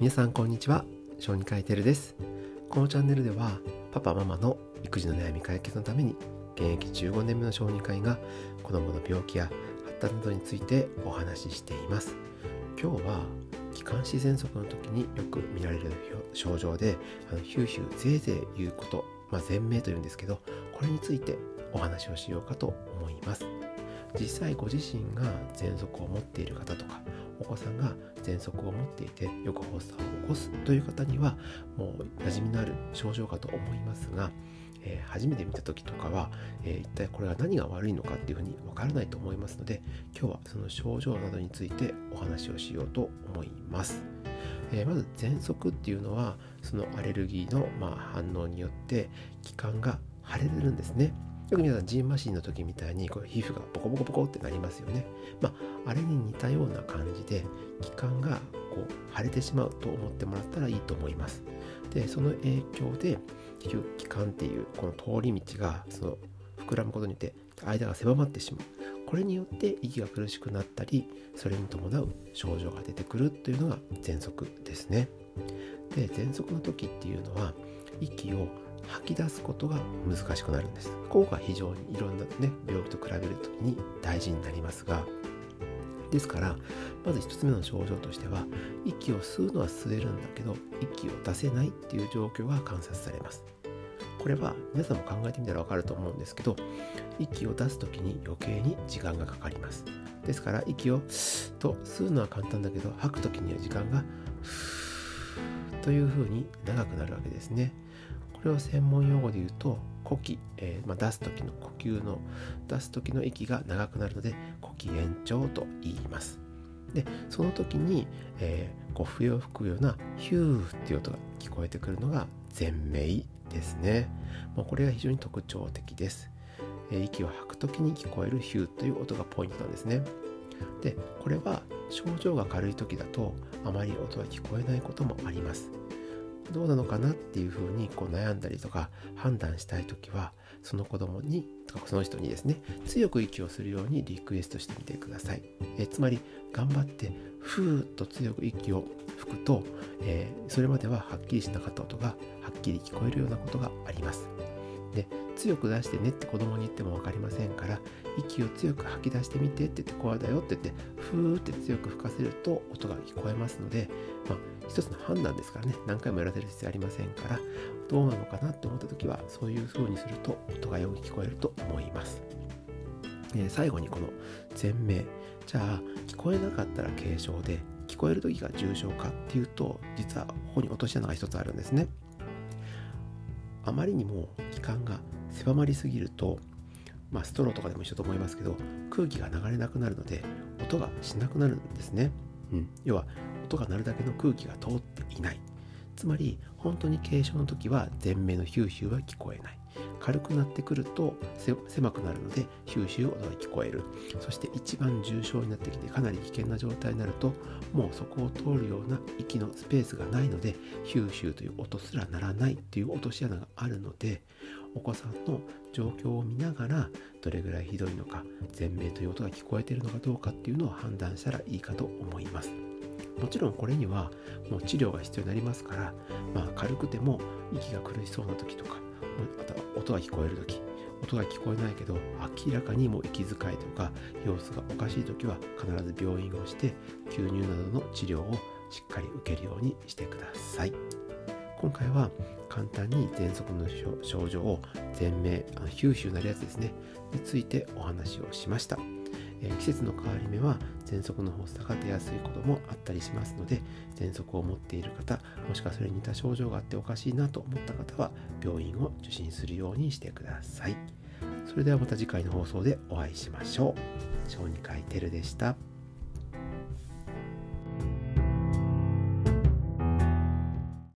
皆さんこんにちは。小児科医テルです。このチャンネルではパパママの育児の悩み解決のために現役15年目の小児科医が子供の病気や発達などについてお話ししています。今日は気管支喘息の時によく見られる症状であのヒューヒューゼーゼー言うこと、まあ、全名というんですけどこれについてお話をしようかと思います。実際ご自身が喘息を持っている方とかお子さんが喘息を持っていてよく発作を起こすという方にはもう馴染みのある症状かと思いますが、えー、初めて見た時とかは、えー、一体これは何が悪いのかっていうふうにわからないと思いますので今日はその症状などについてお話をしようと思います。えー、まず喘息っていうのはそのアレルギーのま反応によって気管が腫れるんですね。よく皆さんジンマシンの時みたいにこう皮膚がボコボコボコってなりますよね。まあ、あれに似たような感じで気管がこう腫れてしまうと思ってもらったらいいと思います。で、その影響で気管っていうこの通り道がその膨らむことによって間が狭まってしまう。これによって息が苦しくなったり、それに伴う症状が出てくるというのが喘息ですね。で、喘息の時っていうのは息を吐き出すことが難しくなるんです。ここが非常にいろんなね、病気と比べる時に大事になりますが、ですから、まず1つ目の症状としては、息を吸うのは吸えるんだけど、息を出せないっていう状況が観察されます。これは皆さんも考えてみたらわかると思うんですけど、息を出す時に余計に時間がかかります。ですから、息をと吸うのは簡単だけど、吐く時には時間がというふうに長くなるわけですね。これを専門用語で言うと呼気、えー、まあ、出す時の呼吸の出す時の息が長くなるので呼気延長と言います。でその時に、えー、こう笛を吹くようなヒューっていう音が聞こえてくるのが前鳴ですね。もうこれが非常に特徴的です、え、息を吐く時に聞こえるヒューという音がポイントなんですね。でこれは症状が軽い時だとあまり音が聞こえないこともあります。どうなのかなっていうふうにこう悩んだりとか判断したい時はその子供にとかその人にですね強く息をするようにリクエストしてみてください。えつまり頑張ってふーっと強く息を吹くと、えー、それまでははっきりしなかった音がはっきり聞こえるようなことがあります。で強く出してねって子供に言っても分かりませんから息を強く吐き出してみてって言ってこうだよって言ってふーって強く吹かせると音が聞こえますので、まあ、一つの判断ですからね。何回もやらせる必要ありませんからどうなのかなって思った時はそういう風にすると音がよく聞こえると思います、え、最後にこの前名じゃあ聞こえなかったら軽症で聞こえる時が重症かっていうと実はここに落とし穴が一つあるんですね。あまりにも気管が狭まりすぎると、まあ、ストローとかでも一緒と思いますけど空気が流れなくなるので音がしなくなるんですね、うん、要は音が鳴るだけの空気が通っていない。つまり本当に軽症の時は前面のヒューヒューは聞こえない。軽くなってくると狭くなるのでヒューヒュー音が聞こえる。そして一番重症になってきてかなり危険な状態になるともうそこを通るような息のスペースがないのでヒューヒューという音すらならないっていう落とし穴があるのでお子さんの状況を見ながらどれぐらいひどいのか前面という音が聞こえているのかどうかっていうのを判断したらいいかと思います。もちろんこれにはもう治療が必要になりますから、まあ、軽くても息が苦しそうな時とか音が聞こえる時音が聞こえないけど明らかにもう息遣いとか様子がおかしい時は必ず病院をして吸入などの治療をしっかり受けるようにしてください。今回は簡単に喘息の症状を全名ヒューヒューなるやつですねについてお話をしました。え季節の変わり目は喘息の発作が出やすいこともあったりしますので喘息を持っている方もしくはそれに似た症状があっておかしいなと思った方は病院を受診するようにしてください。それではまた次回の放送でお会いしましょう。小児科医テルでした。